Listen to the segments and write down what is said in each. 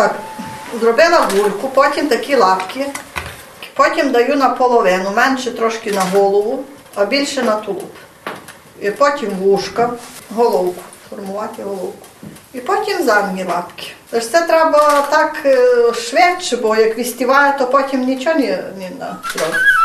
Отак, зробила гульку, потім такі лапки, потім даю на половину, менше трошки на голову, а більше на тулуб. І потім вушка, головку, формувати головку. І потім задні лапки. Тож це треба так е, швидше, бо як вістіває, то потім нічого не, не зробить.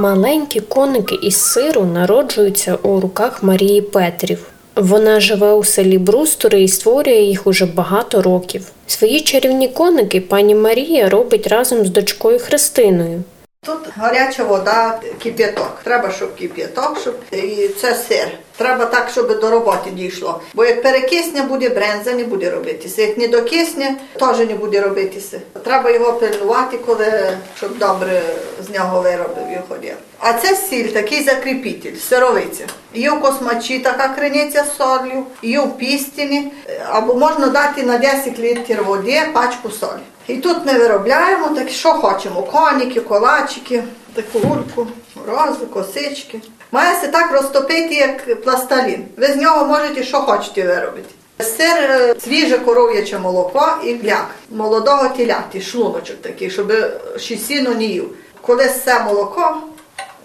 Маленькі коники із сиру народжуються у руках Марії Петрів. Вона живе у селі Брустори і створює їх уже багато років. Свої чарівні коники пані Марія робить разом з дочкою Христиною. Тут гаряча вода, кип'яток. Треба, щоб кип'яток, щоб і це сир. Треба так, щоб до роботи дійшло. Бо як перекисне, буде бренза, не буде робитися. Як не докисне, теж не буде робитися. Треба його пильнувати, коли щоб добре з нього вироби виходив. А це сіль, такий закріпитель, сировиця. Є в космачі така криниця з солью, є в пістіні, або можна дати на 10 літрів води пачку солі. І тут ми виробляємо так, що хочемо: коніки, колачики, таку гульку, рози, косички. Має се так розтопити, як пласталін. Ви з нього можете що хочете виробити. Сир, е, свіже коров'яче молоко і гляк молодого теляти, шлуночок такий, щоб ще сіно не їв. Коли все молоко,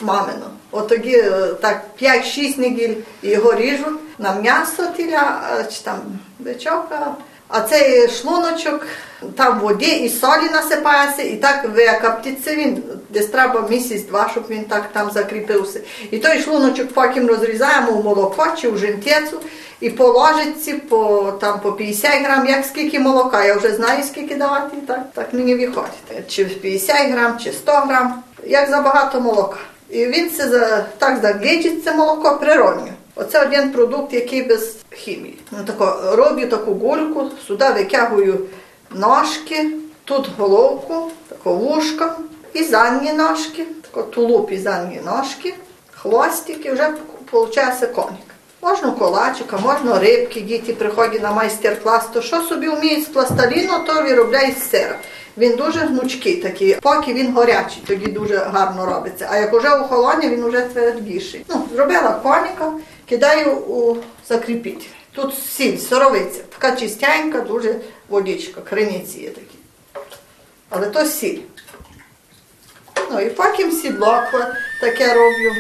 мамино, от тоді е, так 5-6 неділь його ріжуть на м'ясо тіля, е, чи там бичок, а- цей шлуночок там в воді і солі насипається, і так викоптиться він. Десь треба місяць-два, щоб він так там закріпився. І той шлуночок потім розрізаємо в молоко чи в жентецю, і по ложиці, по, там, по 50 грам, як скільки молока. Я вже знаю, скільки давати, так, так мені виходить. Чи 50 грам, чи 100 грам, як забагато молока. І він це так заглічить це молоко природньо. Оце один продукт, який без хімії. Тако, роблю таку гульку, сюди витягую ножки, тут головку, тако вушко, і задні ножки, тако тулуп і задні ножки, хвостик, і вже виходить коник. Можна колачика, можна рибки, діти приходять на майстер-клас, то що собі вміють з пластиліну, то виробляють з сира. Він дуже гнучкий такий, поки він горячий, тоді дуже гарно робиться. А як уже охолоне, він вже твердіший. Ну, зробила коніка, кидаю у закріпитель. Тут сіль, соровиця, така чистенька, дуже водичка, криниці є такі. Але то сіль. Ну і потім сідло таке роблю.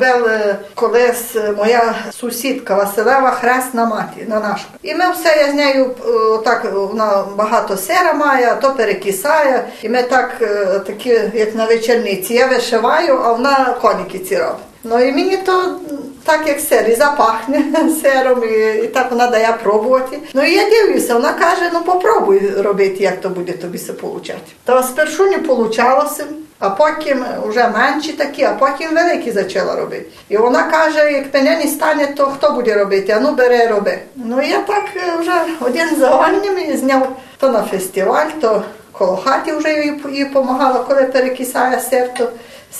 Робили колись е, моя сусідка Василева хресна маті на нашу. І ми все, я з нею е, так, вона багато сира має, то перекисає. І ми так, е, такі, як на вечорниці, я вишиваю, а вона коніки ці робить. Ну і мені то так як сир, і запахне сиром, і, і так вона дає пробувати. Ну і я дивлюся, вона каже, ну попробуй робити, як то буде тобі все получати. Та спершу не получалося. А потім вже менші такі, а потім великі почала робити. І вона каже, як мене не стане, то хто буде робити? А ну бери, роби. Ну я так вже один за одним і зняв то на фестиваль, то коло хаті вже їй допомагала, коли перекисає сир, то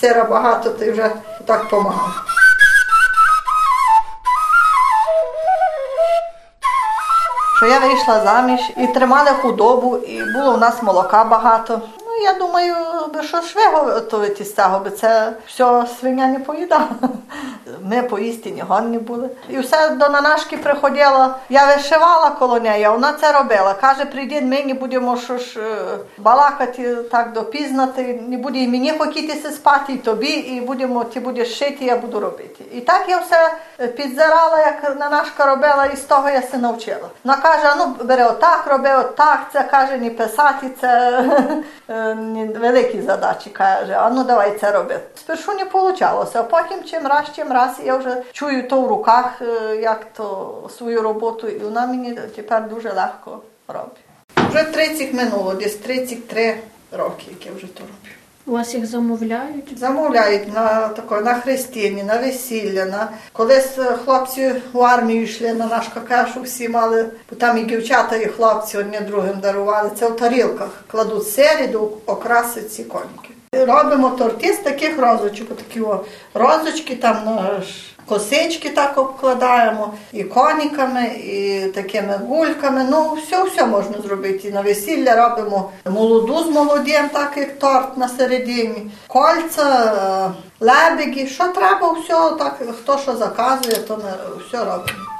сира багато, то вже так допомагала. Що я вийшла заміж і тримали худобу, і було в нас молока багато. Я думаю, що шви готувати з цього, бо це все свиня не поїдала. Ми поїсти ні гон не були. І все до нанашки приходило. Я вишивала коло неї, вона це робила. Каже, прийди, ми не будемо що ж е, балакати так допізно, ти не буде і мені хотітися спати, і тобі, і будемо, ти будеш шити, я буду робити. І так я все е, підзирала, як нанашка робила, і з того я се навчила. Вона каже, ну бери отак, роби отак, це каже, не писати, це е, великі задачі, каже, а ну давай це робити. Спершу не вийшло, а потім чим раз, чим раз я вже чую то в руках, е, як то свою роботу, і вона мені тепер дуже легко робить. Вже 30 минуло, десь 33 роки, як я вже то роблю. У вас їх замовляють? Замовляють на тако, на хрестині, на весілля. На... Колись е, хлопці в армію йшли на наш какашу, всі мали, бо там і дівчата, і хлопці одні другим дарували. Це в тарілках кладуть середу, окраси ці коніки. Робимо торти з таких розочок, такі о, розочки, там на ж косички так обкладаємо, і коніками, і такими гульками. Ну, все, все можна зробити. І на весілля робимо молоду з молодим, так як торт на середині, кольця, е, лебеді, що треба, все, так, хто що заказує, то ми все робимо.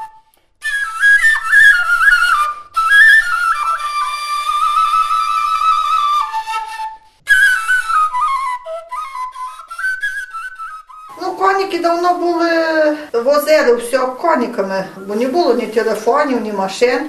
Коніки давно були, возили все коніками, бо не було ні телефонів, ні машин.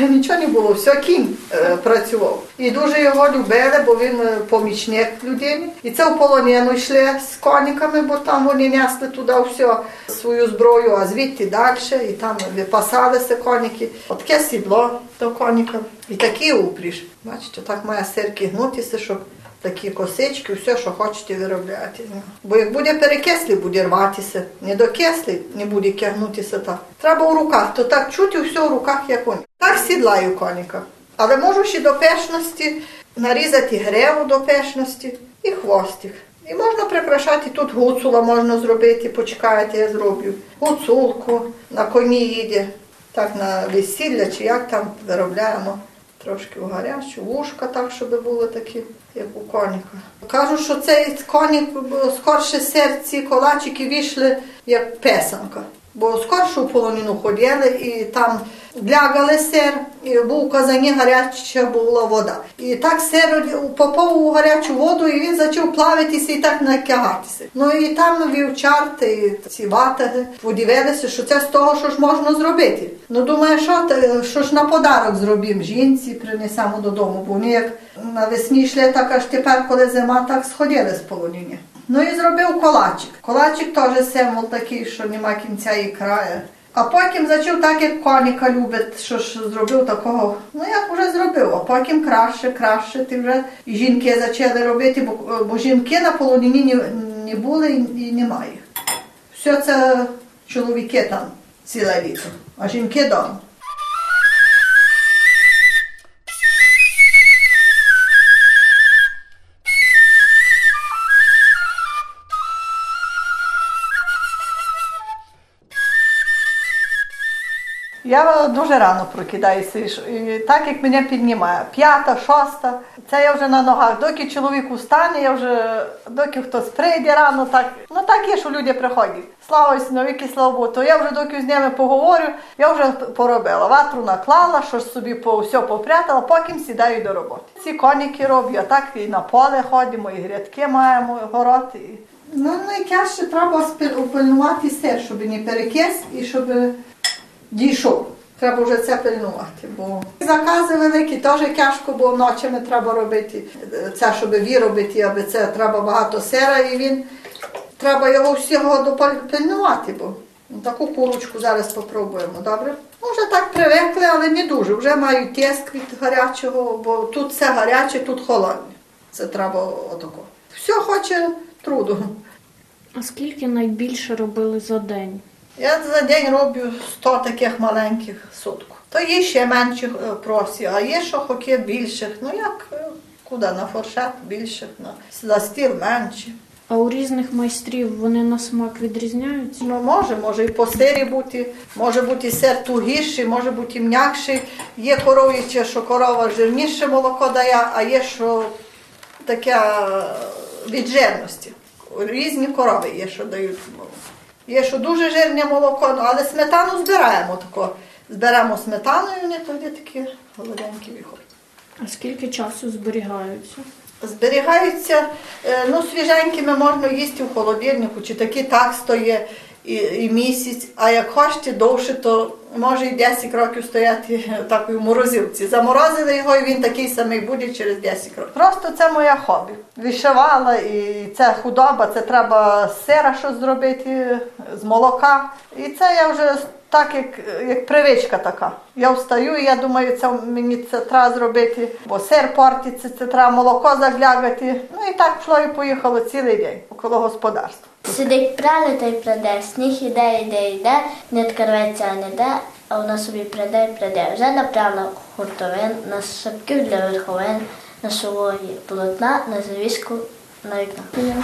Нічого не було, все кінь е, працював. І дуже його любили, бо він е, помічник людини. І це в полонену йшли з коніками, бо там вони несли туди все свою зброю, а звідти далі, і там випасалися коніки. Отаке сідло до коніка. І такий упріж. Бачите, так має сирки гнутися, щоб такі косички, все, що хочете виробляти. Бо як буде перекислий, буде рватися. Не докислий, не буде кягнутися так. Треба у руках, то так чути все в руках, як коні. Так сідлаю коніка. Але можу ще до пешності нарізати греву до пешності і хвостик. І можна прикрашати тут гуцула, можна зробити, почекайте, я зроблю. Гуцулку на коні їде, так на весілля чи як там виробляємо. Трошки в гарячу, вушка так, щоб були такі, як у коніка. Кажу, що цей конік скорше серці колачики вийшли, як песенка. Бо скорше у полонину ходили і там глягали сир, і був казані гаряча була вода. І так сир попав у гарячу воду, і він почав плавитися і так накягатися. Ну і там вівчарти, і ці ватаги подивилися, що це з того, що ж можна зробити. Ну думаю, що, що ж на подарок зробимо жінці, принесемо додому, бо вони як навесні йшли, так аж тепер, коли зима, так сходили з полонини. Ну і зробив колачик. Колачик теж символ такий, що нема кінця і краю. А потім почав так, як коніка любить, що ж зробив такого. Ну як вже зробив, а потім краще, краще. Ти вже і жінки почали робити, бо, бо жінки на полонині не, не були і, немає. Все це чоловіки там ціле літо, а жінки вдома. Я дуже рано прокидаюся, і так як мене піднімає. П'ята, шоста, це я вже на ногах. Доки чоловік устане, я вже, доки хтось прийде рано, так. Ну так є, що люди приходять. Слава навіки, слава Богу. То я вже доки з ними поговорю, я вже поробила. Ватру наклала, щось собі по все попрятала, потім сідаю до роботи. Ці коніки роблю, а так і на поле ходимо, і грядки маємо, город. І... Ну, найкраще треба опильнувати сир, щоб не перекис і щоб дійшов. Треба вже це пильнувати, бо закази великі, теж тяжко, бо ночами треба робити це, щоб виробити, аби це треба багато сира, і він треба його всього допильнувати, бо таку курочку зараз спробуємо, добре? Вже так привикли, але не дуже. Вже маю тиск від гарячого, бо тут все гаряче, тут холодне. Це треба отако. Все хоче труду. А скільки найбільше робили за день? Я за день роблю 100 таких маленьких сутку. То є ще менших е, просі, а є що хоки більших. Ну як е, куди? На форшет більших, на стіл менші. А у різних майстрів вони на смак відрізняються? Ну, може, може і по сирі бути, може бути сир тугіший, може бути м'якший. Є коров'яче, що корова жирніше молоко дає, а є, що таке е, від жирності. Різні корови є, що дають молоко. Є, що дуже жирне молоко, ну, але сметану збираємо тако. Зберемо сметану і вони тоді такі голоденькі виходять. А скільки часу зберігаються? Зберігаються, е, ну, свіженькими можна їсти в холодильнику, чи такі так стоїть і, і місяць, а як хочете довше, то може і 10 років стояти такою морозилці. Заморозили його, і він такий самий буде через 10 років. Просто це моє хобі. Вишивала, і це худоба, це треба з сира щось зробити, з молока. І це я вже так, як, як привичка така. Я встаю і я думаю, це мені це треба зробити, бо сир портиться, це треба молоко заглягати. Ну і так пішло і поїхало цілий день около господарства. Сидить пряли та й праде, сніг іде, іде, йде, нитка рветься, а не де, а вона собі праде й праде. Вже напряла хуртовин, на шапків для верховин, на шової полотна, на завіску на.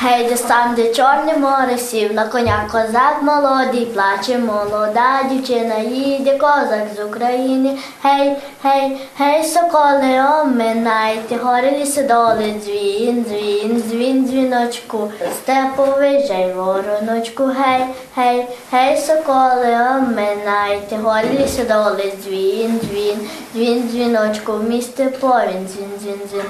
Гей, де там, де чорне море сів, на коня козак молодий, плаче молода дівчина, їде козак з України. Гей, гей, гей, соколи, оминайте, гори ліси доли, дзвін, дзвін, дзвін, дзвіночку, степовий жай вороночку, гей, гей, гей, соколи, оминайте, гори ліси доли, дзвін, дзвін, дзвін, дзвіночку, в місті повін, дзвін, дзвін, дзвін.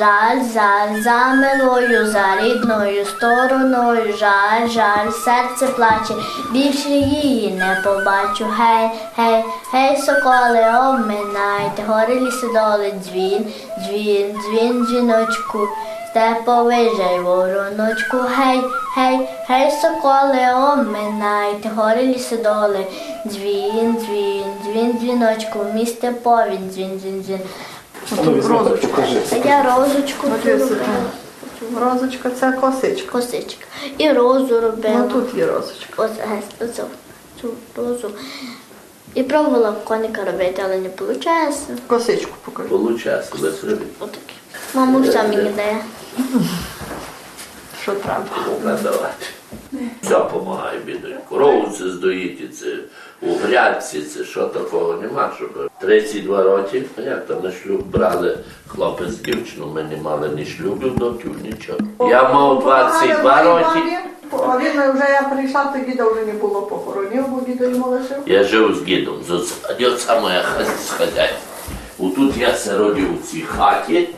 Жаль, жаль, за милою, за рідною стороною, жаль, жаль, серце плаче, більше її не побачу. Гей, гей, гей, соколи, обминайте, гори ліси доли, дзвін, дзвін, дзвін, дзвіночку, степовий жай вороночку, гей, гей, гей, соколи, обминайте, гори ліси доли, дзвін, дзвін, дзвін, дзвіночку, місте повінь, дзвін, дзвін, дзвін. Тут розочка. А я розочку ту Розочка це косичка. косичка. І розу робила. Ну тут є розочка. Ось гес- оцю цю розу. І пробувала коника робити, але не виходить. Косичку покажу. Получається, без риби. Отаке. Мамуся мені дає. Що треба. Надавати. Все допомагає бідою. Корову це здоїти, це у грядці, це що такого нема, щоб 32 роки, як там на шлюб брали хлопець дівчину, ми не мали ні шлюбів, доків, нічого. Я мав 22 роки, А він вже я прийшла, то діда вже не було похоронів, бо діда йому лишив. я жив з дідом, з. Отця моя хазя- хазяйка. Отут я се родив у цій хаті,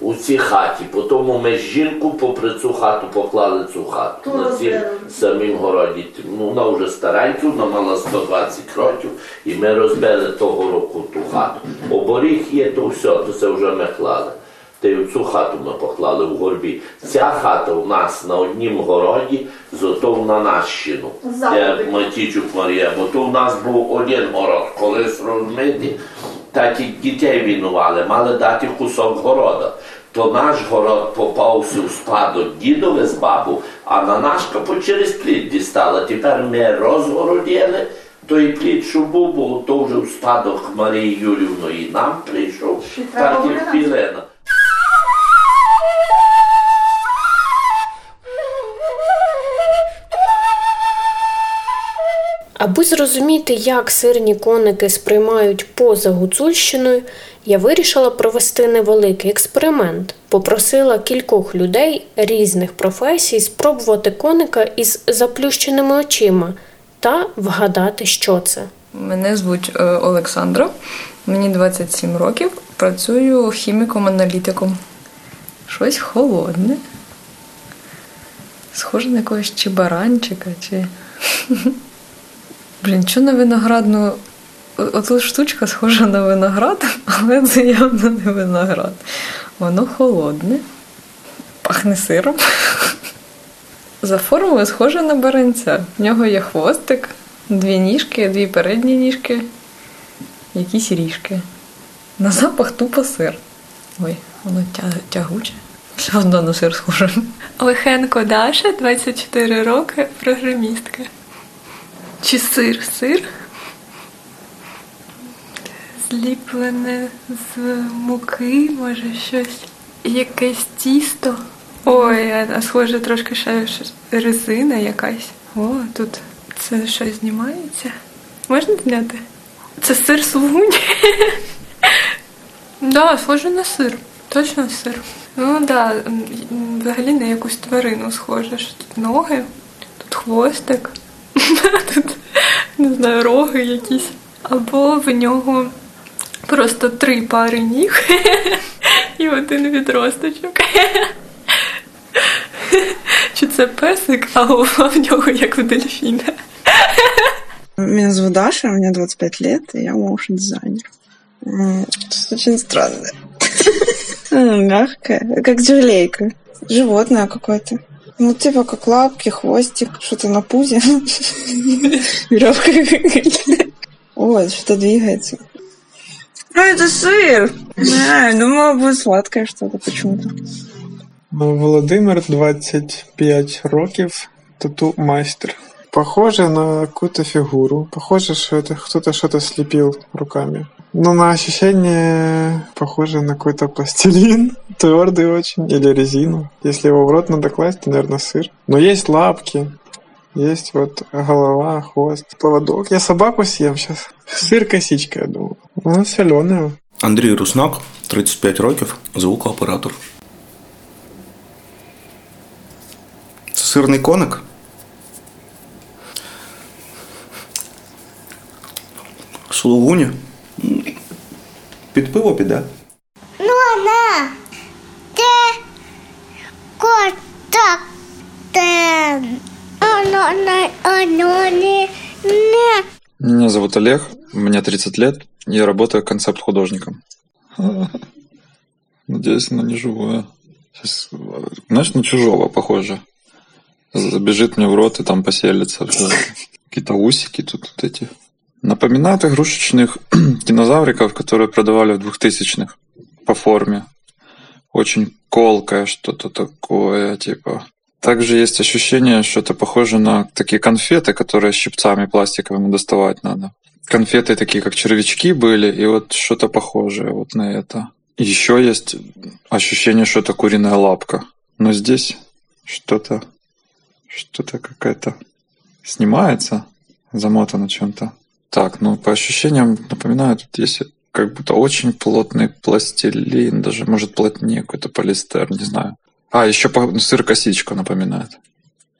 у цій хаті. Потім ми жінку попри цю хату поклали цю хату. Ту На цій самім городі. Ну, вона вже старенька, вона мала 120 років, і ми розбили того року ту хату. Оборіг є, то все, то це вже ми клали. Та й цю хату ми поклали в горбі. Ця хата у нас на однім городі, зато на Нащину, де Матічук Марія, бо то в нас був один город, колись розмитий, так і дітей вінували, мали дати кусок города. То наш город попався в спадок дідове з бабу, а на наш капу через плід дістала. Тепер ми розгородили той плід, що був, бо то вже в спадок Марії Юрівної нам прийшов, так і виносити. пілена. Аби зрозуміти, як сирні коники сприймають поза Гуцульщиною, я вирішила провести невеликий експеримент. Попросила кількох людей різних професій спробувати коника із заплющеними очима та вгадати, що це. Мене звуть е, Олександра, мені 27 років. Працюю хіміком-аналітиком. Щось холодне. Схоже на якогось чи баранчика, чи. Блін, що на виноградну. О- Отут штучка схожа на виноград, але це явно не виноград. Воно холодне, пахне сиром. За формою схоже на баранця. В нього є хвостик, дві ніжки, дві передні ніжки, якісь ріжки. На запах тупо сир. Ой, воно тягуче. Все одно на сир схоже. Лихенко Даша, 24 роки, програмістка. Чи сир? Сир? Зліплене з муки, може щось. Якесь тісто. Ой, а схоже трошки ще резина якась. О, тут це щось знімається. Можна зняти? Це сир сулуні? Да, схоже на сир. Точно сир. Ну так, да, взагалі на якусь тварину схоже. Що Тут ноги, тут хвостик, тут не знаю, роги якісь. Або в нього просто три пари ніг і один відросточок. Чи це песик, а голова в нього як в дельфіна. Меня зовут Даша, мне 25 лет, и я моушн-дизайнер. М, Что-то очень странное. М, Мягкое, как желейка. Животное какое-то. Ну, типа как лапки, хвостик, что-то на пузе. Веревка какая-то. Ой, что-то двигается. Ну, это сыр. А, думала, будет сладкое что-то почему-то. Ну, Володимир, 25 років, тату майстер. Похоже на какую-то фигуру. Похоже, что это кто-то что-то слепил руками. Но на ощущение похоже на какой-то пластилин. Твердый очень. Или резину. Если его в рот надо класть, то, наверное, сыр. Но есть лапки. Есть вот голова, хвост, поводок. Я собаку съем сейчас. Сыр косичка, я думаю. Ну, соленая. Андрій Руснак, 35 років, звукооператор. Це сирний коник. Сулугуні. Під пиво піде. Ну, на, те, котак, те, оно, на, оно, не, не. Меня зовут Олег, мне 30 лет, я работаю концепт-художником. Надеюсь, она не живая. Сейчас, знаешь, на чужого похоже. Забежит мне в рот и там поселится. Какие-то усики тут вот эти. Напоминают игрушечных динозавриков, которые продавали в 2000-х по форме. Очень колкое что-то такое, типа. Также есть ощущение, что это похоже на такие конфеты, которые щипцами пластиковыми доставать надо. Конфеты такие, как червячки были, и вот что-то похожее вот на это. Еще есть ощущение, что это куриная лапка. Но здесь что-то, что-то какая-то снимается, замотано чем-то. Так, ну по ощущениям напоминает, вот здесь как будто очень плотный пластилин, даже может плотнее какой-то полиэстер, не знаю. А, еще по... сыр косичку напоминает.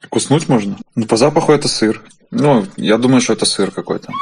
Куснуть можно? Ну, по запаху это сыр. Ну, я думаю, что это сыр какой-то. –